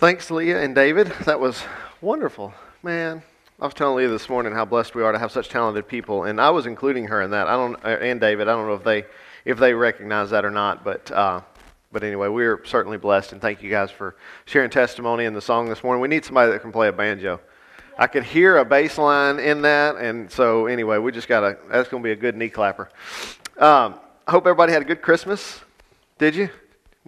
Thanks, Leah and David. That was wonderful. Man, I was telling Leah this morning how blessed we are to have such talented people, and I was including her in that. I don't, uh, and David. I don't know if they, if they recognize that or not, but, uh, but anyway, we're certainly blessed, and thank you guys for sharing testimony in the song this morning. We need somebody that can play a banjo. I could hear a bass line in that, and so anyway, we just got to. That's going to be a good knee clapper. Um, I hope everybody had a good Christmas. Did you?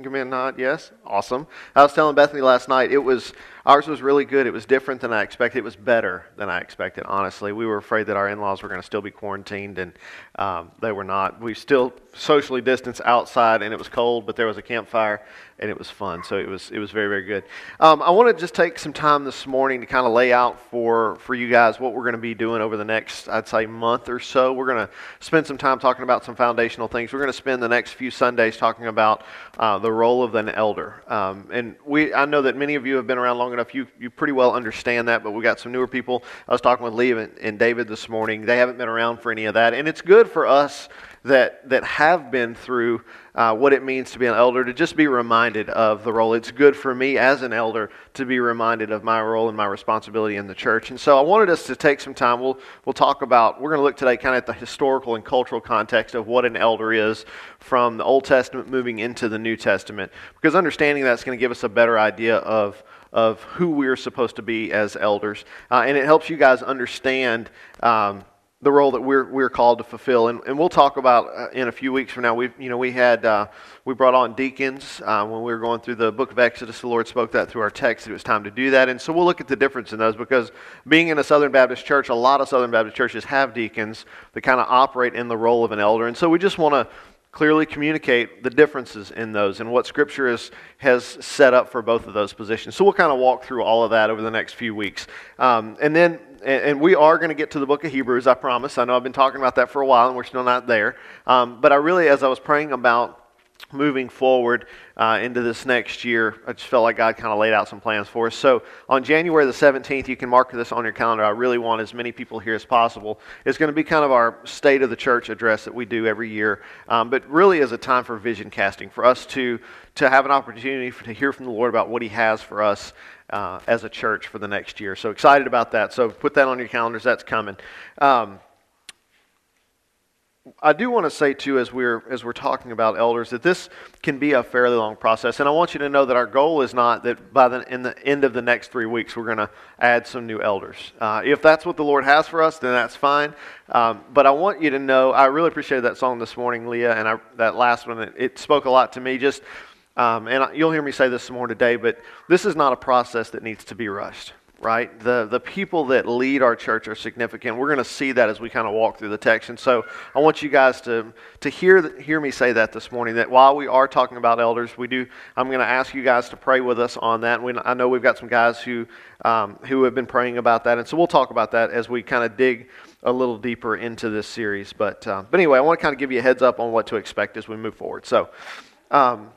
Give me a nod. Yes. Awesome. I was telling Bethany last night. It was ours was really good. It was different than I expected. It was better than I expected. Honestly, we were afraid that our in-laws were going to still be quarantined, and um, they were not. We still socially distanced outside, and it was cold, but there was a campfire, and it was fun. So it was it was very very good. Um, I want to just take some time this morning to kind of lay out for for you guys what we're going to be doing over the next I'd say month or so. We're going to spend some time talking about some foundational things. We're going to spend the next few Sundays talking about uh, the role of an elder, um, and we I know that many of you have been around long enough. You you pretty well understand that, but we got some newer people. I was talking with Leah and, and David this morning. They haven't been around for any of that, and it's good for us that, that have been through uh, what it means to be an elder to just be reminded of the role. It's good for me as an elder to be reminded of my role and my responsibility in the church. And so I wanted us to take some time. We'll, we'll talk about, we're going to look today kind of at the historical and cultural context of what an elder is from the Old Testament moving into the New Testament. Because understanding that's going to give us a better idea of of who we're supposed to be as elders. Uh, and it helps you guys understand um, the role that we're, we're called to fulfill. And, and we'll talk about uh, in a few weeks from now. We've, you know we had uh, we brought on deacons uh, when we were going through the book of Exodus. The Lord spoke that through our text. It was time to do that, and so we'll look at the difference in those because being in a Southern Baptist church, a lot of Southern Baptist churches have deacons that kind of operate in the role of an elder, and so we just want to clearly communicate the differences in those and what Scripture is, has set up for both of those positions. So we'll kind of walk through all of that over the next few weeks. Um, and then, and, we are going to get to the book of Hebrews, I promise. I know I've been talking about that for a while and we're still not there. Um, but I really, as I was praying about moving forward uh, into this next year, I just felt like God kind of laid out some plans for us. So on January the 17th, you can mark this on your calendar. I really want as many people here as possible. It's going to be kind of our state of the church address that we do every year, um, but really is a time for vision casting, for us to, to have an opportunity for, to hear from the Lord about what He has for us uh, as a church for the next year. So excited about that. So put that on your calendars. That's coming. Um, I do want to say too, as we're as we're talking about elders, that this can be a fairly long process, and I want you to know that our goal is not that by the in the end of the next three weeks we're going to add some new elders. Uh, if that's what the Lord has for us, then that's fine. Um, but I want you to know, I really appreciated that song this morning, Leah, and I, that last one. It, it spoke a lot to me. Just um, and you'll hear me say this more today, but this is not a process that needs to be rushed right? The, the people that lead our church are significant. We're going to see that as we kind of walk through the text. And so I want you guys to, to hear, hear me say that this morning, that while we are talking about elders, we do, I'm going to ask you guys to pray with us on that. We, I know we've got some guys who, um, who have been praying about that. And so we'll talk about that as we kind of dig a little deeper into this series. But, uh, but anyway, I want to kind of give you a heads up on what to expect as we move forward. So, um,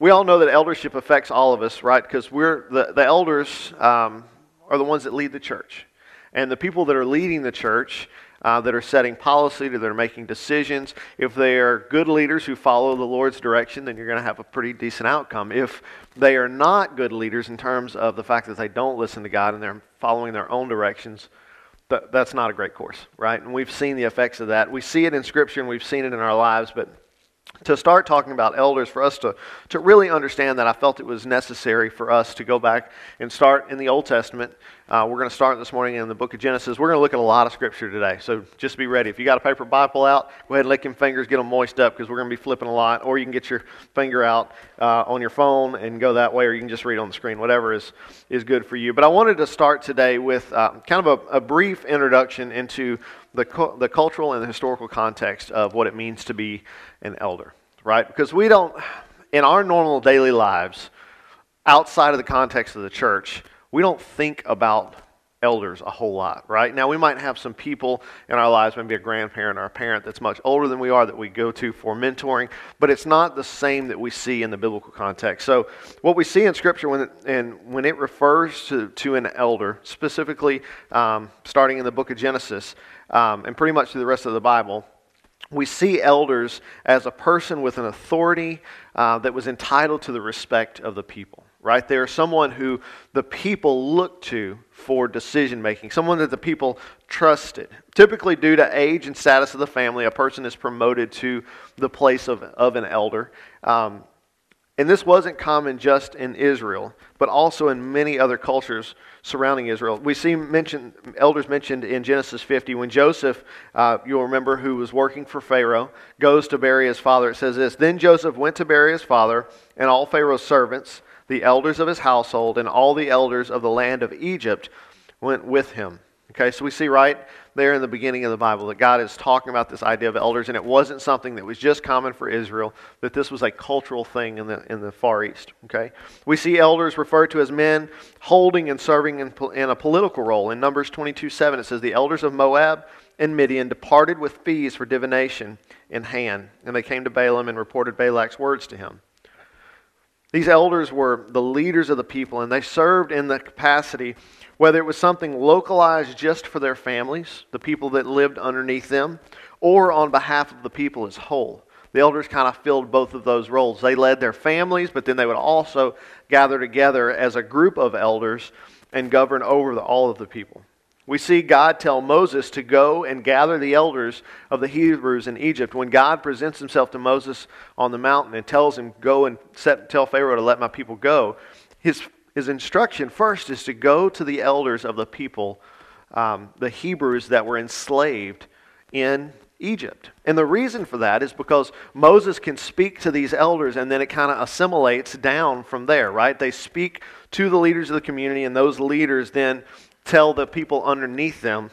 we all know that eldership affects all of us, right? Because we're the, the elders, um, are the ones that lead the church. And the people that are leading the church, uh, that are setting policy, that are making decisions, if they are good leaders who follow the Lord's direction, then you're going to have a pretty decent outcome. If they are not good leaders in terms of the fact that they don't listen to God and they're following their own directions, that, that's not a great course, right? And we've seen the effects of that. We see it in Scripture and we've seen it in our lives, but to start talking about elders, for us to, to really understand that, I felt it was necessary for us to go back and start in the Old Testament. Uh, we're going to start this morning in the book of Genesis. We're going to look at a lot of scripture today, so just be ready. If you got a paper Bible out, go ahead and lick your fingers, get them moist up, because we're going to be flipping a lot. Or you can get your finger out uh, on your phone and go that way, or you can just read on the screen, whatever is, is good for you. But I wanted to start today with uh, kind of a, a brief introduction into the, the cultural and the historical context of what it means to be an elder, right? Because we don't, in our normal daily lives, outside of the context of the church, we don't think about elders a whole lot, right? Now, we might have some people in our lives, maybe a grandparent or a parent that's much older than we are that we go to for mentoring, but it's not the same that we see in the biblical context. So, what we see in Scripture when it, and when it refers to, to an elder, specifically um, starting in the book of Genesis um, and pretty much through the rest of the Bible, we see elders as a person with an authority uh, that was entitled to the respect of the people right? They are someone who the people look to for decision making, someone that the people trusted. Typically, due to age and status of the family, a person is promoted to the place of, of an elder. Um, and this wasn't common just in Israel, but also in many other cultures surrounding Israel. We see mentioned, elders mentioned in Genesis 50 when Joseph, uh, you'll remember, who was working for Pharaoh, goes to bury his father. It says this Then Joseph went to bury his father and all Pharaoh's servants, the elders of his household, and all the elders of the land of Egypt went with him. Okay, so we see right there in the beginning of the Bible that God is talking about this idea of elders, and it wasn't something that was just common for Israel, that this was a cultural thing in the, in the Far East. Okay? We see elders referred to as men holding and serving in, in a political role. In Numbers 22 7, it says, The elders of Moab and Midian departed with fees for divination in hand, and they came to Balaam and reported Balak's words to him. These elders were the leaders of the people, and they served in the capacity whether it was something localized just for their families, the people that lived underneath them, or on behalf of the people as whole. The elders kind of filled both of those roles. They led their families, but then they would also gather together as a group of elders and govern over the, all of the people. We see God tell Moses to go and gather the elders of the Hebrews in Egypt. When God presents himself to Moses on the mountain and tells him, Go and set, tell Pharaoh to let my people go, his his instruction first is to go to the elders of the people, um, the Hebrews that were enslaved in Egypt. And the reason for that is because Moses can speak to these elders and then it kind of assimilates down from there, right? They speak to the leaders of the community, and those leaders then tell the people underneath them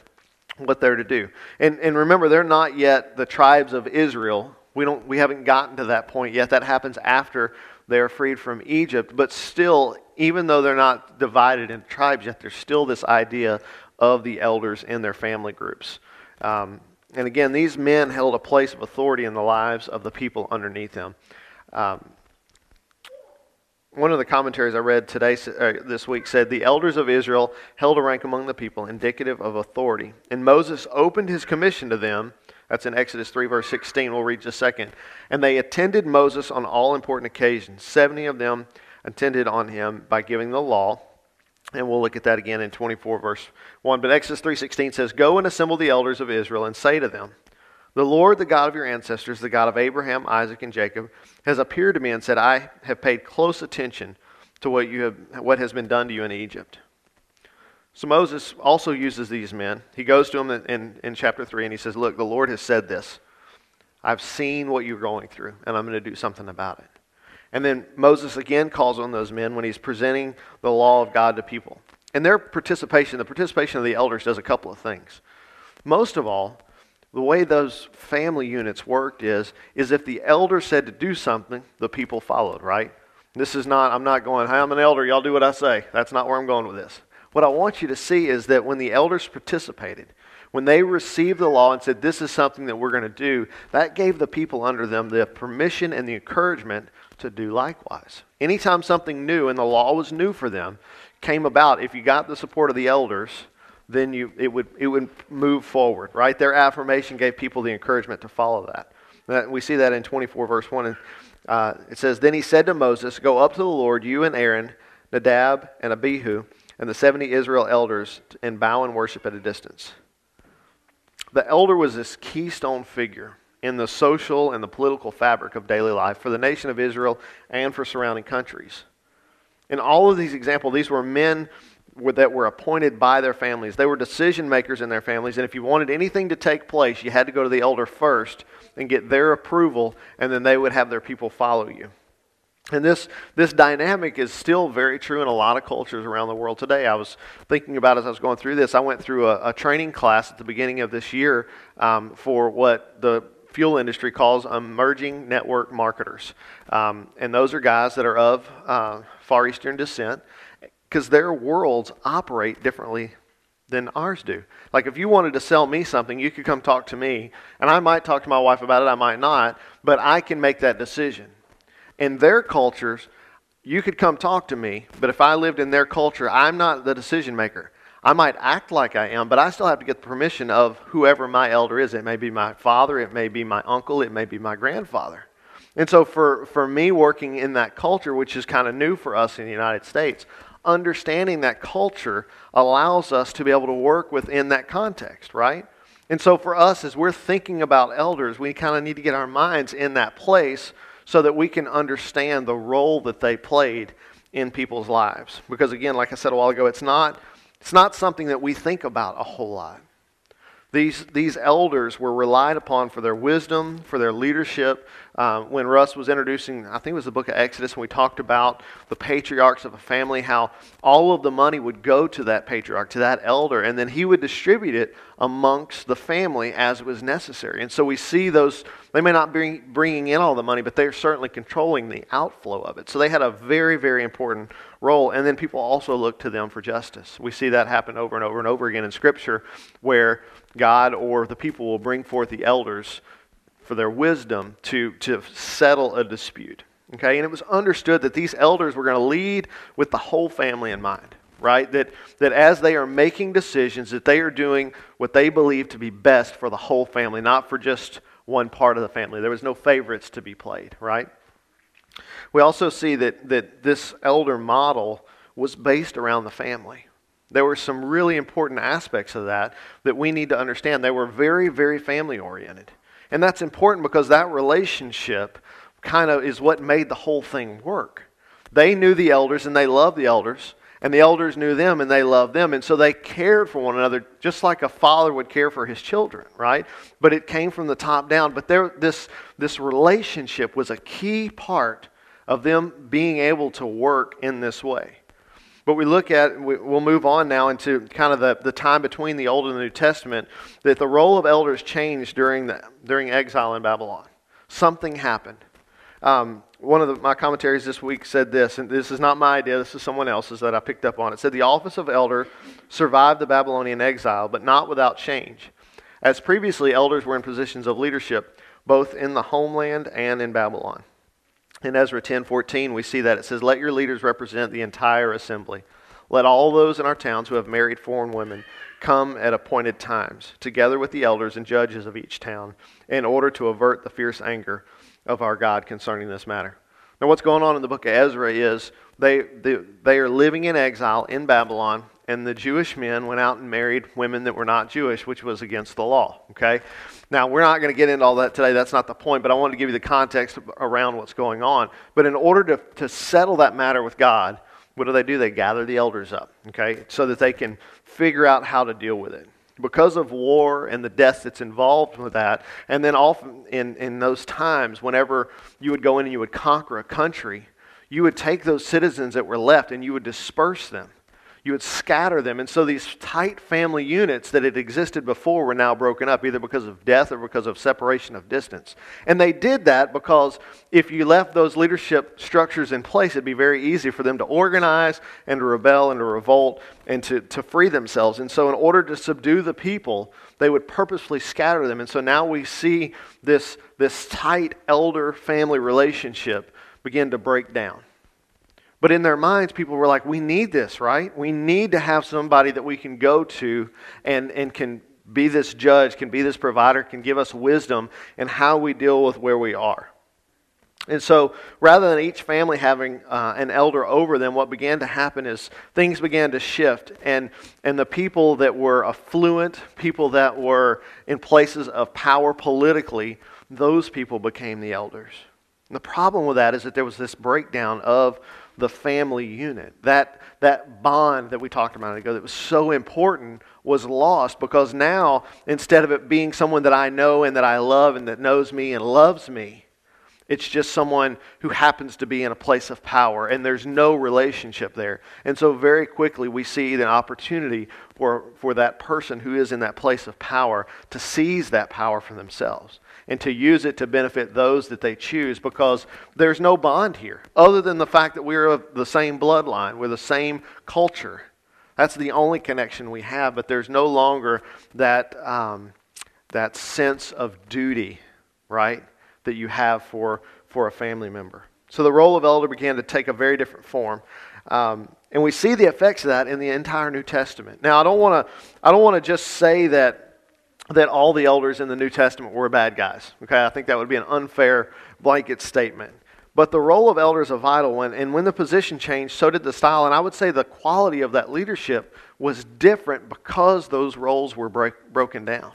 what they're to do. And, and remember, they're not yet the tribes of Israel. We, don't, we haven't gotten to that point yet. That happens after they're freed from Egypt. But still, even though they're not divided into tribes yet, there's still this idea of the elders and their family groups. Um, and again, these men held a place of authority in the lives of the people underneath them. Um, one of the commentaries I read today, uh, this week, said the elders of Israel held a rank among the people, indicative of authority. And Moses opened his commission to them. That's in Exodus 3, verse 16. We'll read just a second. And they attended Moses on all important occasions. Seventy of them attended on him by giving the law. And we'll look at that again in 24 verse 1. But Exodus 3:16 says, "Go and assemble the elders of Israel and say to them, the Lord, the God of your ancestors, the God of Abraham, Isaac, and Jacob, has appeared to me and said, I have paid close attention to what, you have, what has been done to you in Egypt. So Moses also uses these men. He goes to them in, in, in chapter 3 and he says, Look, the Lord has said this. I've seen what you're going through, and I'm going to do something about it. And then Moses again calls on those men when he's presenting the law of God to people. And their participation, the participation of the elders, does a couple of things. Most of all, the way those family units worked is, is if the elder said to do something, the people followed, right? This is not, I'm not going, hey, I'm an elder, y'all do what I say. That's not where I'm going with this. What I want you to see is that when the elders participated, when they received the law and said, This is something that we're going to do, that gave the people under them the permission and the encouragement to do likewise. Anytime something new, and the law was new for them, came about, if you got the support of the elders, then you, it, would, it would move forward, right? Their affirmation gave people the encouragement to follow that. that we see that in 24, verse 1. And, uh, it says, Then he said to Moses, Go up to the Lord, you and Aaron, Nadab, and Abihu, and the 70 Israel elders, and bow and worship at a distance. The elder was this keystone figure in the social and the political fabric of daily life for the nation of Israel and for surrounding countries. In all of these examples, these were men that were appointed by their families. They were decision makers in their families, and if you wanted anything to take place, you had to go to the elder first and get their approval, and then they would have their people follow you. And this, this dynamic is still very true in a lot of cultures around the world today. I was thinking about as I was going through this, I went through a, a training class at the beginning of this year um, for what the fuel industry calls emerging network marketers. Um, and those are guys that are of uh, Far Eastern descent because their worlds operate differently than ours do. Like if you wanted to sell me something, you could come talk to me, and I might talk to my wife about it, I might not, but I can make that decision. In their cultures, you could come talk to me, but if I lived in their culture, I'm not the decision maker. I might act like I am, but I still have to get the permission of whoever my elder is. It may be my father, it may be my uncle, it may be my grandfather. And so, for, for me working in that culture, which is kind of new for us in the United States, understanding that culture allows us to be able to work within that context, right? And so, for us, as we're thinking about elders, we kind of need to get our minds in that place so that we can understand the role that they played in people's lives. Because, again, like I said a while ago, it's not, it's not something that we think about a whole lot. These, these elders were relied upon for their wisdom, for their leadership. Uh, when Russ was introducing, I think it was the book of Exodus, when we talked about the patriarchs of a family, how all of the money would go to that patriarch, to that elder, and then he would distribute it amongst the family as it was necessary. And so we see those, they may not be bringing in all the money, but they're certainly controlling the outflow of it. So they had a very, very important role. And then people also look to them for justice. We see that happen over and over and over again in Scripture where God or the people will bring forth the elders for their wisdom to, to settle a dispute. Okay, and it was understood that these elders were going to lead with the whole family in mind, right? That, that as they are making decisions, that they are doing what they believe to be best for the whole family, not for just one part of the family. There was no favorites to be played, right? We also see that, that this elder model was based around the family. There were some really important aspects of that that we need to understand. They were very, very family oriented. And that's important because that relationship kind of is what made the whole thing work. They knew the elders and they loved the elders, and the elders knew them and they loved them. And so they cared for one another just like a father would care for his children, right? But it came from the top down. But there, this, this relationship was a key part of them being able to work in this way. But we look at, we'll move on now into kind of the, the time between the Old and the New Testament, that the role of elders changed during, the, during exile in Babylon. Something happened. Um, one of the, my commentaries this week said this, and this is not my idea, this is someone else's that I picked up on. It said, The office of elder survived the Babylonian exile, but not without change. As previously, elders were in positions of leadership, both in the homeland and in Babylon. In Ezra 10:14, we see that it says, "Let your leaders represent the entire assembly. Let all those in our towns who have married foreign women come at appointed times, together with the elders and judges of each town, in order to avert the fierce anger of our God concerning this matter." Now, what's going on in the book of Ezra is they, they, they are living in exile in Babylon and the Jewish men went out and married women that were not Jewish, which was against the law. Okay? Now, we're not going to get into all that today. That's not the point, but I wanted to give you the context around what's going on. But in order to, to settle that matter with God, what do they do? They gather the elders up, okay, so that they can figure out how to deal with it. Because of war and the death that's involved with that, and then often in, in those times, whenever you would go in and you would conquer a country, you would take those citizens that were left and you would disperse them you would scatter them. And so these tight family units that had existed before were now broken up, either because of death or because of separation of distance. And they did that because if you left those leadership structures in place, it'd be very easy for them to organize and to rebel and to revolt and to, to free themselves. And so, in order to subdue the people, they would purposefully scatter them. And so now we see this, this tight elder family relationship begin to break down. But in their minds, people were like, we need this, right? We need to have somebody that we can go to and, and can be this judge, can be this provider, can give us wisdom in how we deal with where we are. And so, rather than each family having uh, an elder over them, what began to happen is things began to shift. And, and the people that were affluent, people that were in places of power politically, those people became the elders. And the problem with that is that there was this breakdown of the family unit. That, that bond that we talked about ago that was so important was lost because now, instead of it being someone that I know and that I love and that knows me and loves me, it's just someone who happens to be in a place of power, and there's no relationship there. And so, very quickly, we see the opportunity for, for that person who is in that place of power to seize that power for themselves and to use it to benefit those that they choose because there's no bond here other than the fact that we're of the same bloodline, we're the same culture. That's the only connection we have, but there's no longer that, um, that sense of duty, right, that you have for, for a family member. So the role of elder began to take a very different form. Um, and we see the effects of that in the entire New Testament. Now, I don't want to I don't want to just say that that all the elders in the New Testament were bad guys. Okay, I think that would be an unfair blanket statement. But the role of elders is a vital one, and when the position changed, so did the style. And I would say the quality of that leadership was different because those roles were break, broken down.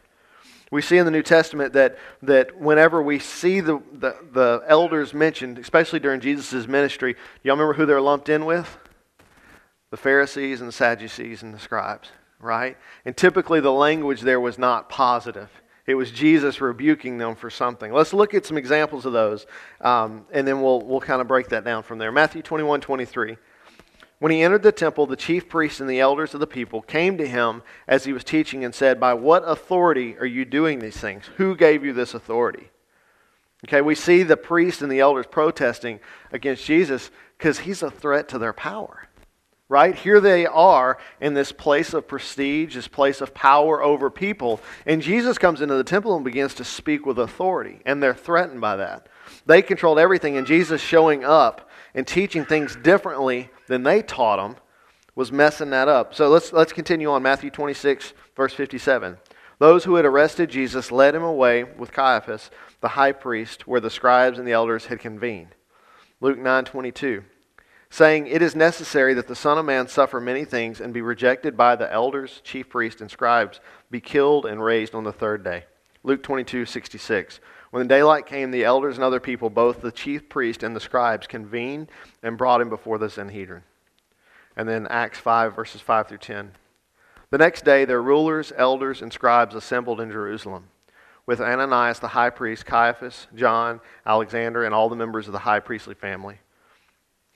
We see in the New Testament that, that whenever we see the, the, the elders mentioned, especially during Jesus' ministry, y'all remember who they're lumped in with? The Pharisees and the Sadducees and the scribes, right? And typically the language there was not positive. It was Jesus rebuking them for something. Let's look at some examples of those, um, and then we'll, we'll kind of break that down from there. Matthew 21 23. When he entered the temple, the chief priests and the elders of the people came to him as he was teaching and said, By what authority are you doing these things? Who gave you this authority? Okay, we see the priests and the elders protesting against Jesus because he's a threat to their power. Right? Here they are in this place of prestige, this place of power over people. And Jesus comes into the temple and begins to speak with authority. And they're threatened by that. They controlled everything, and Jesus showing up and teaching things differently than they taught them was messing that up. So let's, let's continue on. Matthew 26, verse 57. Those who had arrested Jesus led him away with Caiaphas, the high priest, where the scribes and the elders had convened. Luke 9, 22. Saying, It is necessary that the Son of Man suffer many things and be rejected by the elders, chief priests, and scribes, be killed and raised on the third day. Luke 22, 66. When the daylight came, the elders and other people, both the chief priest and the scribes, convened and brought him before the Sanhedrin. And then Acts 5, verses 5 through 10. The next day, their rulers, elders, and scribes assembled in Jerusalem, with Ananias the high priest, Caiaphas, John, Alexander, and all the members of the high priestly family.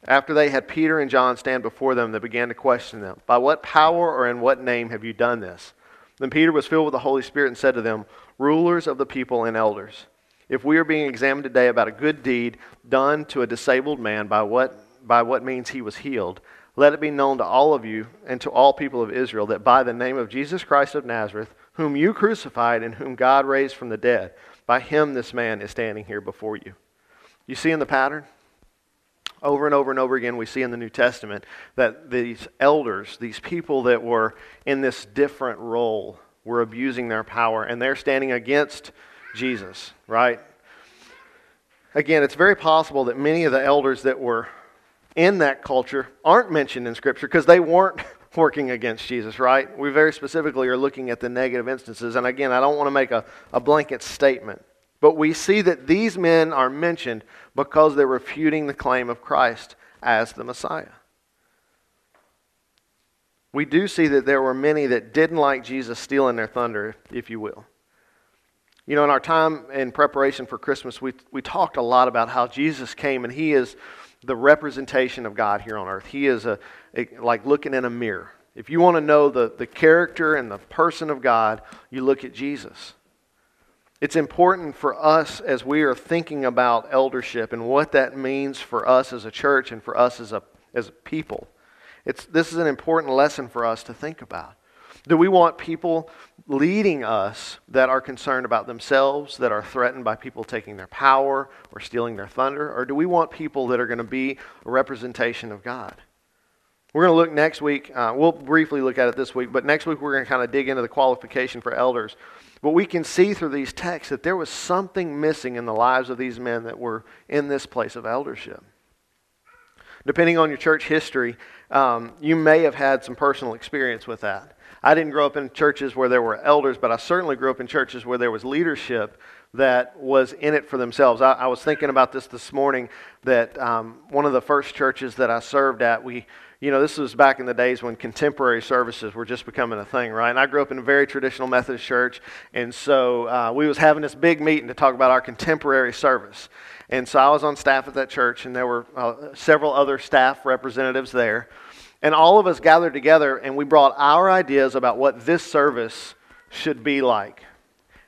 After they had Peter and John stand before them, they began to question them By what power or in what name have you done this? Then Peter was filled with the Holy Spirit and said to them, Rulers of the people and elders, if we are being examined today about a good deed done to a disabled man by what, by what means he was healed, let it be known to all of you and to all people of Israel that by the name of Jesus Christ of Nazareth, whom you crucified and whom God raised from the dead, by him this man is standing here before you. You see in the pattern? Over and over and over again, we see in the New Testament that these elders, these people that were in this different role, were abusing their power, and they're standing against Jesus, right? Again, it's very possible that many of the elders that were in that culture aren't mentioned in Scripture because they weren't working against Jesus, right? We very specifically are looking at the negative instances. And again, I don't want to make a, a blanket statement, but we see that these men are mentioned because they're refuting the claim of Christ as the Messiah. We do see that there were many that didn't like Jesus stealing their thunder, if you will. You know, in our time in preparation for Christmas, we, we talked a lot about how Jesus came and he is the representation of God here on earth. He is a, a like looking in a mirror. If you want to know the, the character and the person of God, you look at Jesus. It's important for us as we are thinking about eldership and what that means for us as a church and for us as a, as a people. It's, this is an important lesson for us to think about. Do we want people leading us that are concerned about themselves, that are threatened by people taking their power or stealing their thunder? Or do we want people that are going to be a representation of God? We're going to look next week. Uh, we'll briefly look at it this week, but next week we're going to kind of dig into the qualification for elders. But we can see through these texts that there was something missing in the lives of these men that were in this place of eldership. Depending on your church history, um, you may have had some personal experience with that. I didn't grow up in churches where there were elders, but I certainly grew up in churches where there was leadership that was in it for themselves. I, I was thinking about this this morning that um, one of the first churches that I served at, we, you know, this was back in the days when contemporary services were just becoming a thing, right? And I grew up in a very traditional Methodist church, and so uh, we was having this big meeting to talk about our contemporary service. And so I was on staff at that church, and there were uh, several other staff representatives there. And all of us gathered together and we brought our ideas about what this service should be like.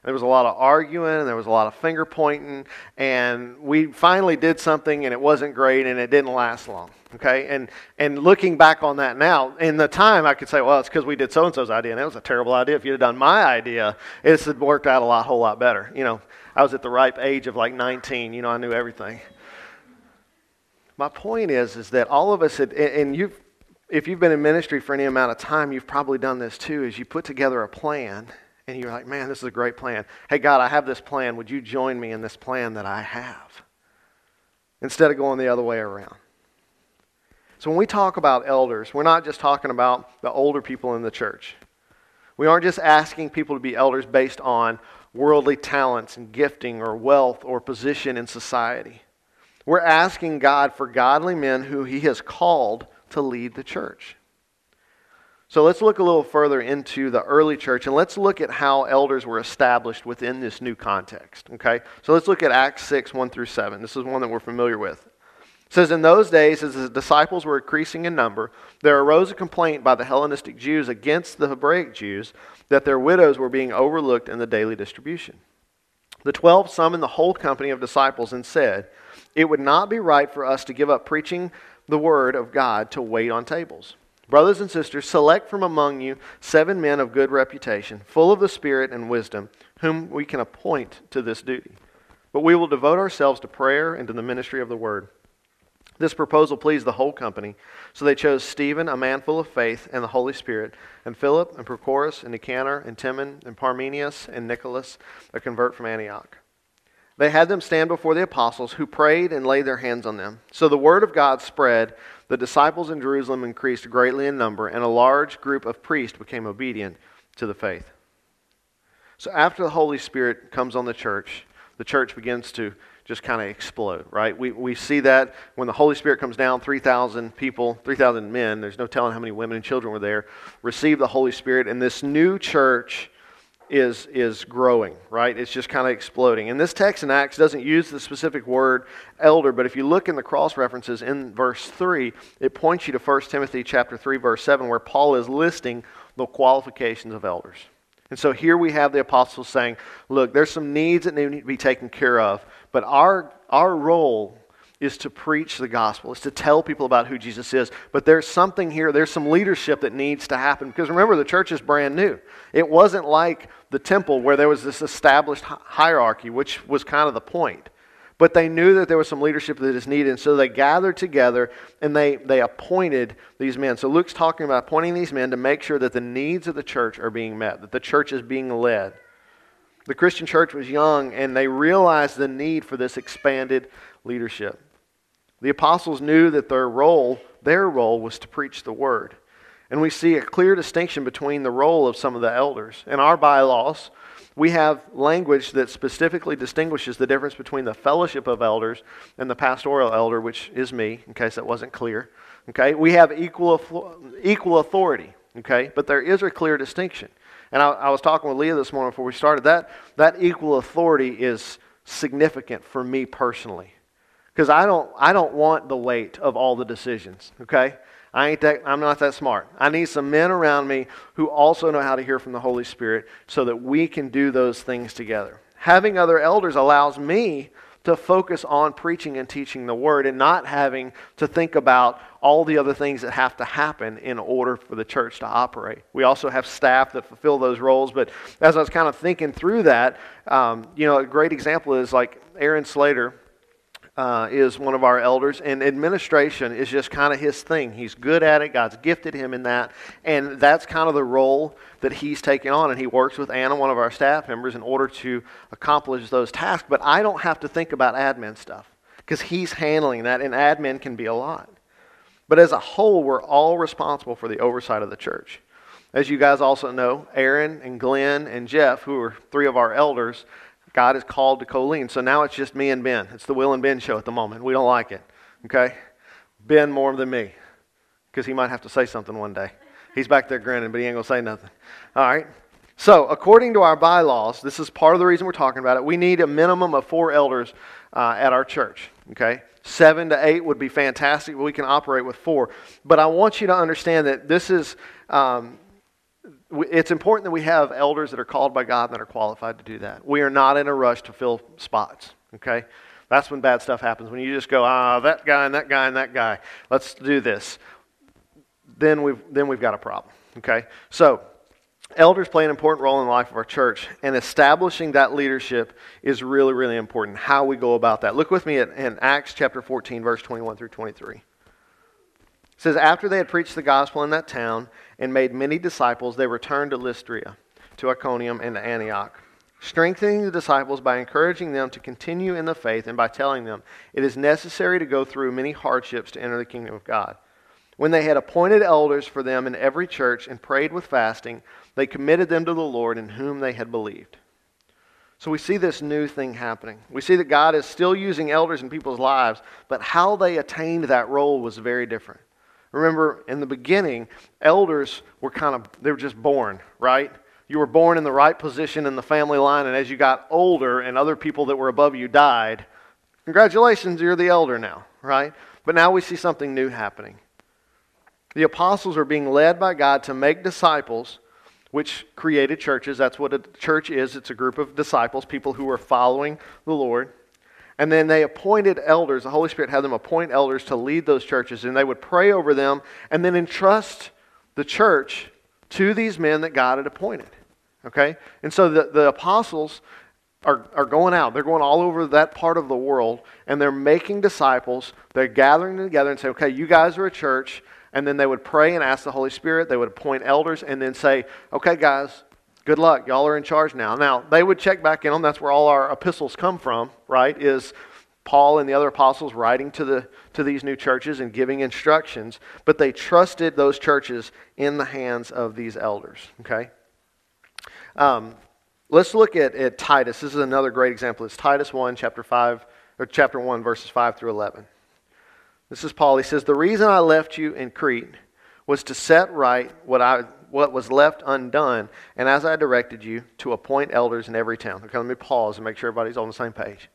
There was a lot of arguing, and there was a lot of finger pointing, and we finally did something and it wasn't great and it didn't last long. Okay? And and looking back on that now, in the time I could say, well, it's because we did so and so's idea, and it was a terrible idea. If you'd have done my idea, it had worked out a lot, whole lot better. You know, I was at the ripe age of like 19, you know, I knew everything. My point is, is that all of us had, and you've if you've been in ministry for any amount of time, you've probably done this too, is you put together a plan and you're like, man, this is a great plan. Hey, God, I have this plan. Would you join me in this plan that I have? Instead of going the other way around. So when we talk about elders, we're not just talking about the older people in the church. We aren't just asking people to be elders based on worldly talents and gifting or wealth or position in society. We're asking God for godly men who He has called to lead the church. So let's look a little further into the early church and let's look at how elders were established within this new context. Okay? So let's look at Acts 6, 1 through 7. This is one that we're familiar with. It says, In those days, as the disciples were increasing in number, there arose a complaint by the Hellenistic Jews against the Hebraic Jews that their widows were being overlooked in the daily distribution. The twelve summoned the whole company of disciples and said, It would not be right for us to give up preaching the word of God to wait on tables. Brothers and sisters, select from among you seven men of good reputation, full of the Spirit and wisdom, whom we can appoint to this duty. But we will devote ourselves to prayer and to the ministry of the word. This proposal pleased the whole company, so they chose Stephen, a man full of faith and the Holy Spirit, and Philip, and Prochorus, and Nicanor, and Timon, and Parmenius, and Nicholas, a convert from Antioch. They had them stand before the apostles, who prayed and laid their hands on them. So the word of God spread the disciples in Jerusalem increased greatly in number, and a large group of priests became obedient to the faith. So after the Holy Spirit comes on the church, the church begins to just kind of explode, right? We, we see that when the Holy Spirit comes down, 3,000 people, 3,000 men, there's no telling how many women and children were there, receive the Holy Spirit, and this new church is, is growing, right? It's just kind of exploding. And this text in Acts doesn't use the specific word elder, but if you look in the cross references in verse 3, it points you to 1 Timothy chapter 3, verse 7, where Paul is listing the qualifications of elders. And so here we have the apostles saying, look, there's some needs that need to be taken care of, but our, our role is to preach the gospel, is to tell people about who Jesus is. But there's something here, there's some leadership that needs to happen. Because remember, the church is brand new. It wasn't like the temple where there was this established hierarchy, which was kind of the point. But they knew that there was some leadership that is needed, and so they gathered together and they, they appointed these men. So Luke's talking about appointing these men to make sure that the needs of the church are being met, that the church is being led. The Christian church was young, and they realized the need for this expanded leadership. The apostles knew that their role, their role, was to preach the word. And we see a clear distinction between the role of some of the elders. In our bylaws, we have language that specifically distinguishes the difference between the fellowship of elders and the pastoral elder, which is me, in case that wasn't clear. Okay? We have equal, equal authority, okay? But there is a clear distinction. And I, I was talking with Leah this morning before we started. That, that equal authority is significant for me personally because I don't, I don't want the weight of all the decisions, okay? I ain't that, I'm not that smart. I need some men around me who also know how to hear from the Holy Spirit so that we can do those things together. Having other elders allows me to focus on preaching and teaching the word and not having to think about all the other things that have to happen in order for the church to operate. We also have staff that fulfill those roles, but as I was kind of thinking through that, um, you know, a great example is like Aaron Slater uh, is one of our elders, and administration is just kind of his thing. He's good at it. God's gifted him in that, and that's kind of the role that he's taken on. And he works with Anna, one of our staff members, in order to accomplish those tasks. But I don't have to think about admin stuff because he's handling that, and admin can be a lot. But as a whole, we're all responsible for the oversight of the church. As you guys also know, Aaron and Glenn and Jeff, who are three of our elders, God is called to co-lead. So now it's just me and Ben. It's the Will and Ben show at the moment. We don't like it. Okay? Ben more than me because he might have to say something one day. He's back there grinning, but he ain't going to say nothing. All right? So, according to our bylaws, this is part of the reason we're talking about it. We need a minimum of four elders uh, at our church. Okay? Seven to eight would be fantastic, but we can operate with four. But I want you to understand that this is. Um, it's important that we have elders that are called by God and that are qualified to do that. We are not in a rush to fill spots, okay? That's when bad stuff happens. When you just go, ah, that guy and that guy and that guy, let's do this. Then we've, then we've got a problem, okay? So, elders play an important role in the life of our church, and establishing that leadership is really, really important. How we go about that. Look with me at, in Acts chapter 14, verse 21 through 23. It says, After they had preached the gospel in that town, and made many disciples, they returned to Lystra, to Iconium and to Antioch, strengthening the disciples by encouraging them to continue in the faith and by telling them it is necessary to go through many hardships to enter the kingdom of God. When they had appointed elders for them in every church and prayed with fasting, they committed them to the Lord in whom they had believed. So we see this new thing happening. We see that God is still using elders in people's lives, but how they attained that role was very different. Remember, in the beginning, elders were kind of, they were just born, right? You were born in the right position in the family line, and as you got older and other people that were above you died, congratulations, you're the elder now, right? But now we see something new happening. The apostles are being led by God to make disciples which created churches. That's what a church is it's a group of disciples, people who are following the Lord. And then they appointed elders. The Holy Spirit had them appoint elders to lead those churches, and they would pray over them and then entrust the church to these men that God had appointed. Okay? And so the, the apostles are, are going out. They're going all over that part of the world, and they're making disciples. They're gathering together and say, okay, you guys are a church. And then they would pray and ask the Holy Spirit. They would appoint elders and then say, okay, guys, good luck. Y'all are in charge now. Now, they would check back in on that's where all our epistles come from, right? Is Paul and the other apostles writing to, the, to these new churches and giving instructions, but they trusted those churches in the hands of these elders, okay? Um, let's look at, at Titus. This is another great example. It's Titus 1, chapter 5, or chapter 1, verses 5 through 11. This is Paul. He says, The reason I left you in Crete was to set right what, I, what was left undone, and as I directed you, to appoint elders in every town. Okay, let me pause and make sure everybody's on the same page.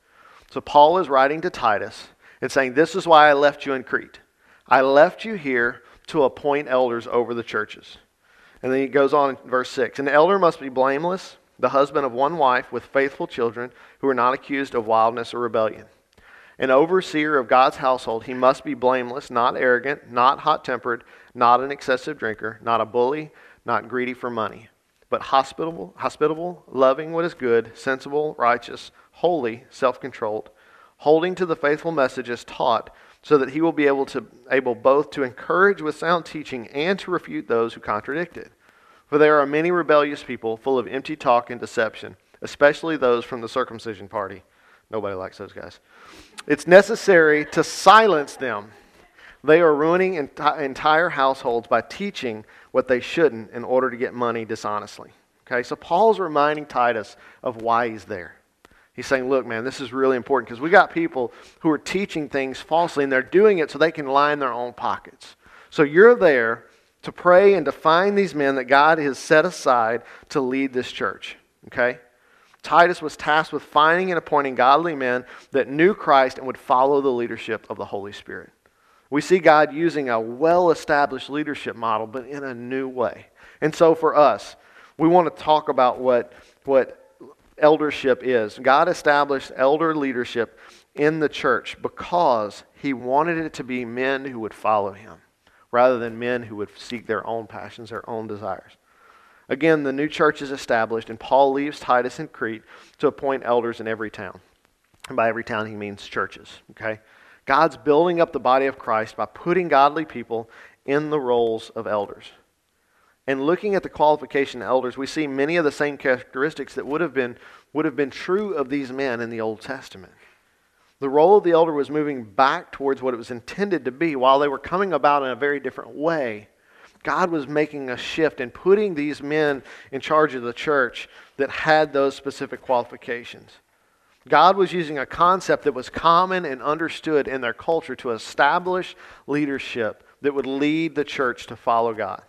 So Paul is writing to Titus and saying, This is why I left you in Crete. I left you here to appoint elders over the churches. And then he goes on in verse 6 An elder must be blameless, the husband of one wife with faithful children who are not accused of wildness or rebellion. An overseer of God's household, he must be blameless, not arrogant, not hot tempered, not an excessive drinker, not a bully, not greedy for money, but hospitable, hospitable, loving what is good, sensible, righteous, holy, self controlled, holding to the faithful messages taught, so that he will be able to able both to encourage with sound teaching and to refute those who contradict it. For there are many rebellious people full of empty talk and deception, especially those from the circumcision party. Nobody likes those guys. It's necessary to silence them. They are ruining enti- entire households by teaching what they shouldn't in order to get money dishonestly. Okay, so Paul's reminding Titus of why he's there. He's saying, look, man, this is really important because we got people who are teaching things falsely and they're doing it so they can line their own pockets. So you're there to pray and to find these men that God has set aside to lead this church. Okay? Titus was tasked with finding and appointing godly men that knew Christ and would follow the leadership of the Holy Spirit. We see God using a well established leadership model, but in a new way. And so for us, we want to talk about what, what eldership is. God established elder leadership in the church because he wanted it to be men who would follow him rather than men who would seek their own passions, their own desires. Again, the new church is established, and Paul leaves Titus in Crete to appoint elders in every town. And by every town, he means churches. Okay? God's building up the body of Christ by putting godly people in the roles of elders. And looking at the qualification of elders, we see many of the same characteristics that would have been, would have been true of these men in the Old Testament. The role of the elder was moving back towards what it was intended to be while they were coming about in a very different way. God was making a shift and putting these men in charge of the church that had those specific qualifications. God was using a concept that was common and understood in their culture to establish leadership that would lead the church to follow God.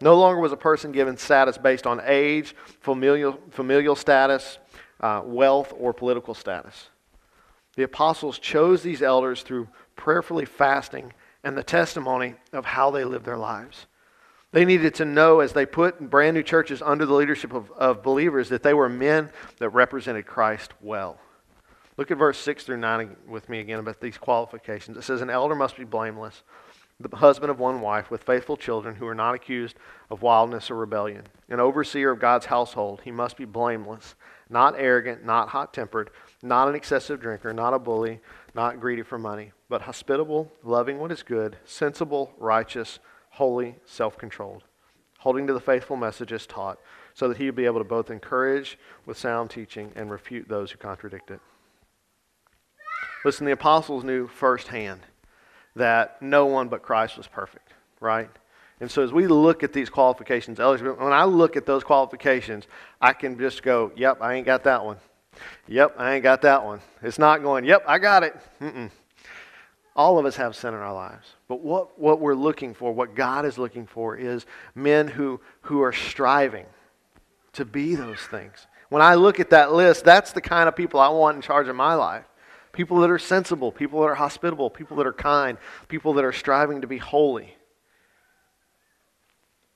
No longer was a person given status based on age, familial, familial status, uh, wealth, or political status. The apostles chose these elders through prayerfully fasting and the testimony of how they lived their lives. They needed to know as they put brand new churches under the leadership of, of believers that they were men that represented Christ well. Look at verse 6 through 9 with me again about these qualifications. It says, An elder must be blameless, the husband of one wife, with faithful children who are not accused of wildness or rebellion. An overseer of God's household, he must be blameless, not arrogant, not hot tempered, not an excessive drinker, not a bully, not greedy for money, but hospitable, loving what is good, sensible, righteous holy, self controlled, holding to the faithful messages taught, so that he would be able to both encourage with sound teaching and refute those who contradict it. Listen, the apostles knew firsthand that no one but Christ was perfect, right? And so as we look at these qualifications, when I look at those qualifications, I can just go, yep, I ain't got that one. Yep, I ain't got that one. It's not going, yep, I got it. Mm-mm. All of us have sin in our lives. But what, what we're looking for, what God is looking for, is men who, who are striving to be those things. When I look at that list, that's the kind of people I want in charge of my life. People that are sensible, people that are hospitable, people that are kind, people that are striving to be holy.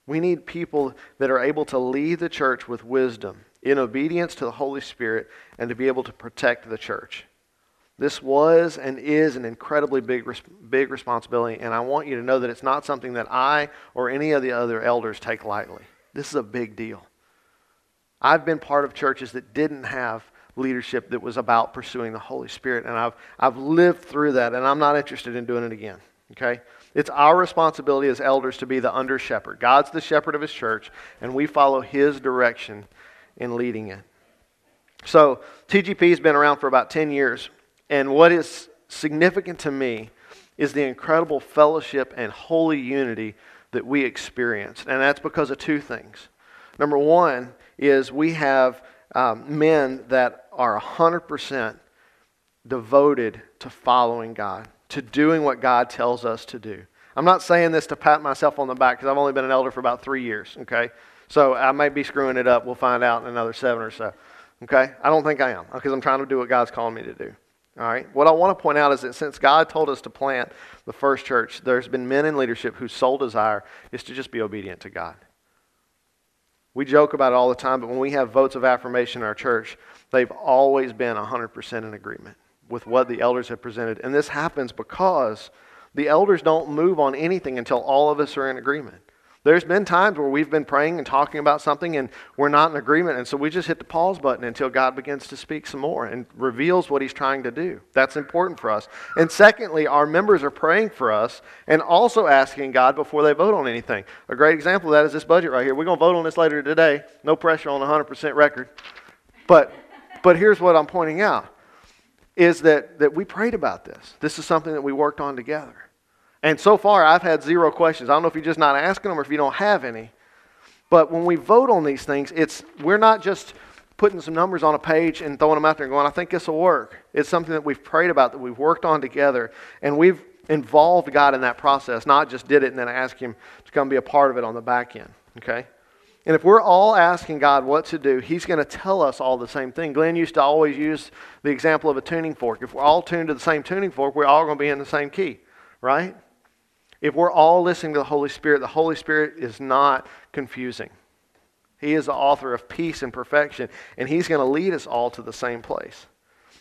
We need people that are able to lead the church with wisdom, in obedience to the Holy Spirit, and to be able to protect the church. This was and is an incredibly big, big responsibility, and I want you to know that it's not something that I or any of the other elders take lightly. This is a big deal. I've been part of churches that didn't have leadership that was about pursuing the Holy Spirit, and I've, I've lived through that, and I'm not interested in doing it again. Okay? It's our responsibility as elders to be the under shepherd. God's the shepherd of his church, and we follow his direction in leading it. So, TGP has been around for about 10 years, and what is significant to me is the incredible fellowship and holy unity that we experience. And that's because of two things. Number one is we have um, men that are 100% devoted to following God to doing what God tells us to do. I'm not saying this to pat myself on the back because I've only been an elder for about three years, okay? So I may be screwing it up. We'll find out in another seven or so, okay? I don't think I am because I'm trying to do what God's calling me to do. All right? What I want to point out is that since God told us to plant the first church, there's been men in leadership whose sole desire is to just be obedient to God. We joke about it all the time, but when we have votes of affirmation in our church, they've always been 100% in agreement with what the elders have presented. And this happens because the elders don't move on anything until all of us are in agreement. There's been times where we've been praying and talking about something and we're not in agreement, and so we just hit the pause button until God begins to speak some more and reveals what He's trying to do. That's important for us. And secondly, our members are praying for us and also asking God before they vote on anything. A great example of that is this budget right here. We're going to vote on this later today. No pressure on a 100% record. But, but here's what I'm pointing out is that, that we prayed about this. This is something that we worked on together. And so far, I've had zero questions. I don't know if you're just not asking them or if you don't have any. But when we vote on these things, it's we're not just putting some numbers on a page and throwing them out there and going, I think this will work. It's something that we've prayed about, that we've worked on together, and we've involved God in that process, not just did it and then asked Him to come be a part of it on the back end. Okay? And if we're all asking God what to do, He's going to tell us all the same thing. Glenn used to always use the example of a tuning fork. If we're all tuned to the same tuning fork, we're all going to be in the same key, right? If we're all listening to the Holy Spirit, the Holy Spirit is not confusing. He is the author of peace and perfection, and He's going to lead us all to the same place.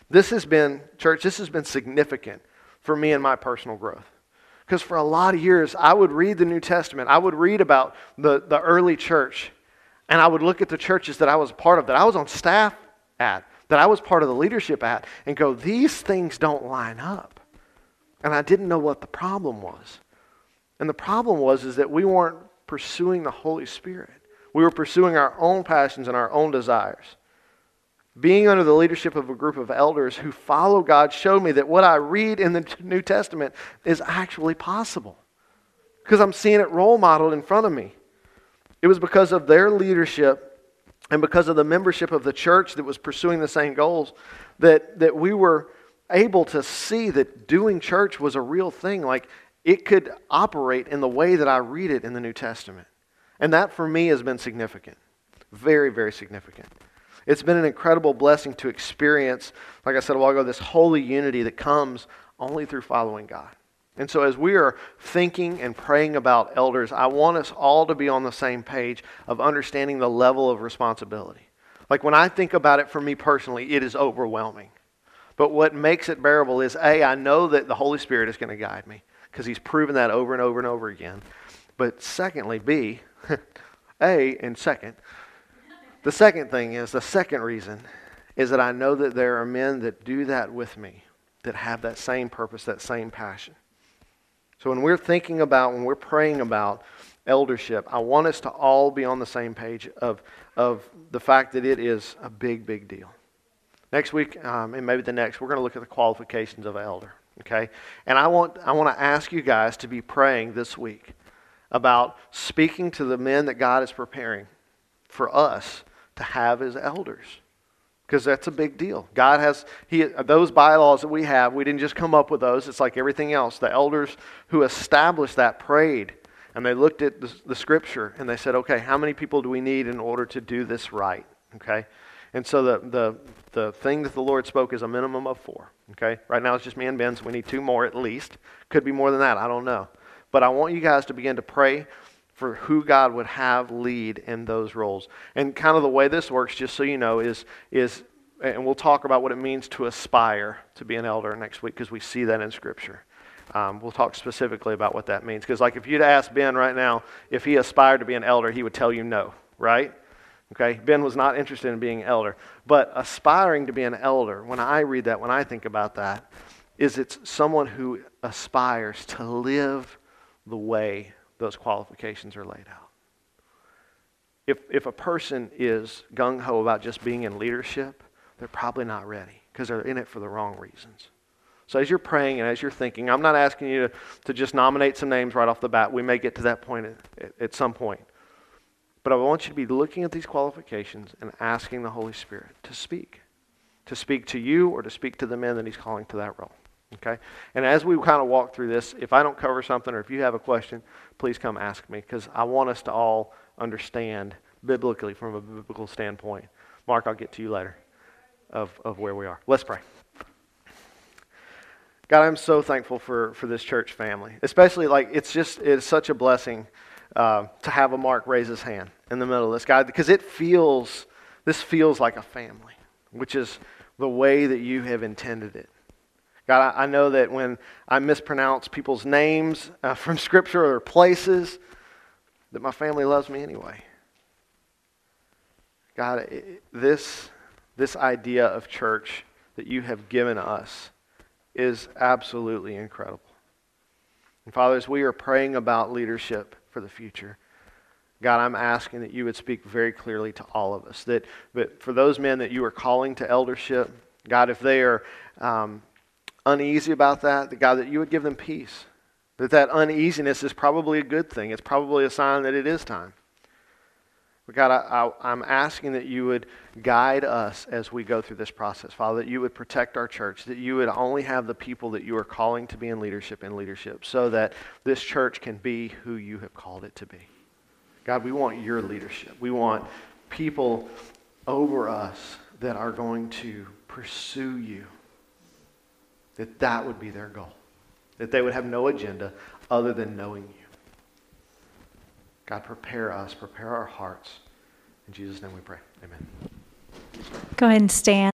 This has been, church, this has been significant for me and my personal growth. Because for a lot of years, I would read the New Testament, I would read about the, the early church, and I would look at the churches that I was part of, that I was on staff at, that I was part of the leadership at, and go, these things don't line up. And I didn't know what the problem was. And the problem was is that we weren't pursuing the Holy Spirit. We were pursuing our own passions and our own desires. Being under the leadership of a group of elders who follow God showed me that what I read in the New Testament is actually possible because I'm seeing it role modeled in front of me. It was because of their leadership and because of the membership of the church that was pursuing the same goals that, that we were able to see that doing church was a real thing. Like it could operate in the way that I read it in the New Testament. And that for me has been significant. Very, very significant. It's been an incredible blessing to experience, like I said a while ago, this holy unity that comes only through following God. And so, as we are thinking and praying about elders, I want us all to be on the same page of understanding the level of responsibility. Like when I think about it for me personally, it is overwhelming. But what makes it bearable is A, I know that the Holy Spirit is going to guide me because he's proven that over and over and over again. But secondly, B, A, and second, the second thing is, the second reason is that I know that there are men that do that with me, that have that same purpose, that same passion. So when we're thinking about, when we're praying about eldership, I want us to all be on the same page of, of the fact that it is a big, big deal. Next week, um, and maybe the next, we're going to look at the qualifications of an elder. Okay? And I want, I want to ask you guys to be praying this week about speaking to the men that God is preparing for us to have as elders. Because that's a big deal. God has he, those bylaws that we have, we didn't just come up with those. It's like everything else. The elders who established that prayed and they looked at the, the scripture and they said, okay, how many people do we need in order to do this right? Okay? And so the, the, the thing that the Lord spoke is a minimum of four. Okay? Right now it's just me and Ben, so we need two more at least. Could be more than that. I don't know. But I want you guys to begin to pray for who God would have lead in those roles. And kind of the way this works, just so you know, is, is and we'll talk about what it means to aspire to be an elder next week because we see that in Scripture. Um, we'll talk specifically about what that means. Because, like, if you'd ask Ben right now if he aspired to be an elder, he would tell you no, right? Okay, Ben was not interested in being elder. But aspiring to be an elder, when I read that, when I think about that, is it's someone who aspires to live the way those qualifications are laid out. If, if a person is gung ho about just being in leadership, they're probably not ready because they're in it for the wrong reasons. So as you're praying and as you're thinking, I'm not asking you to, to just nominate some names right off the bat. We may get to that point at, at some point. But I want you to be looking at these qualifications and asking the Holy Spirit to speak. To speak to you or to speak to the men that He's calling to that role. Okay? And as we kind of walk through this, if I don't cover something or if you have a question, please come ask me because I want us to all understand biblically from a biblical standpoint. Mark, I'll get to you later of, of where we are. Let's pray. God, I'm so thankful for, for this church family. Especially, like, it's just, it's such a blessing uh, to have a Mark raise his hand in the middle of this, God, because it feels, this feels like a family, which is the way that you have intended it. God, I, I know that when I mispronounce people's names uh, from Scripture or places, that my family loves me anyway. God, it, this, this idea of church that you have given us is absolutely incredible. And Father, as we are praying about leadership for the future, God, I'm asking that you would speak very clearly to all of us. That, but for those men that you are calling to eldership, God, if they are um, uneasy about that, that God, that you would give them peace. That that uneasiness is probably a good thing. It's probably a sign that it is time. God, I, am asking that you would guide us as we go through this process, Father, that you would protect our church, that you would only have the people that you are calling to be in leadership in leadership, so that this church can be who you have called it to be. God, we want your leadership. We want people over us that are going to pursue you, that that would be their goal, that they would have no agenda other than knowing you. God, prepare us, prepare our hearts. In Jesus' name we pray. Amen. Go ahead and stand.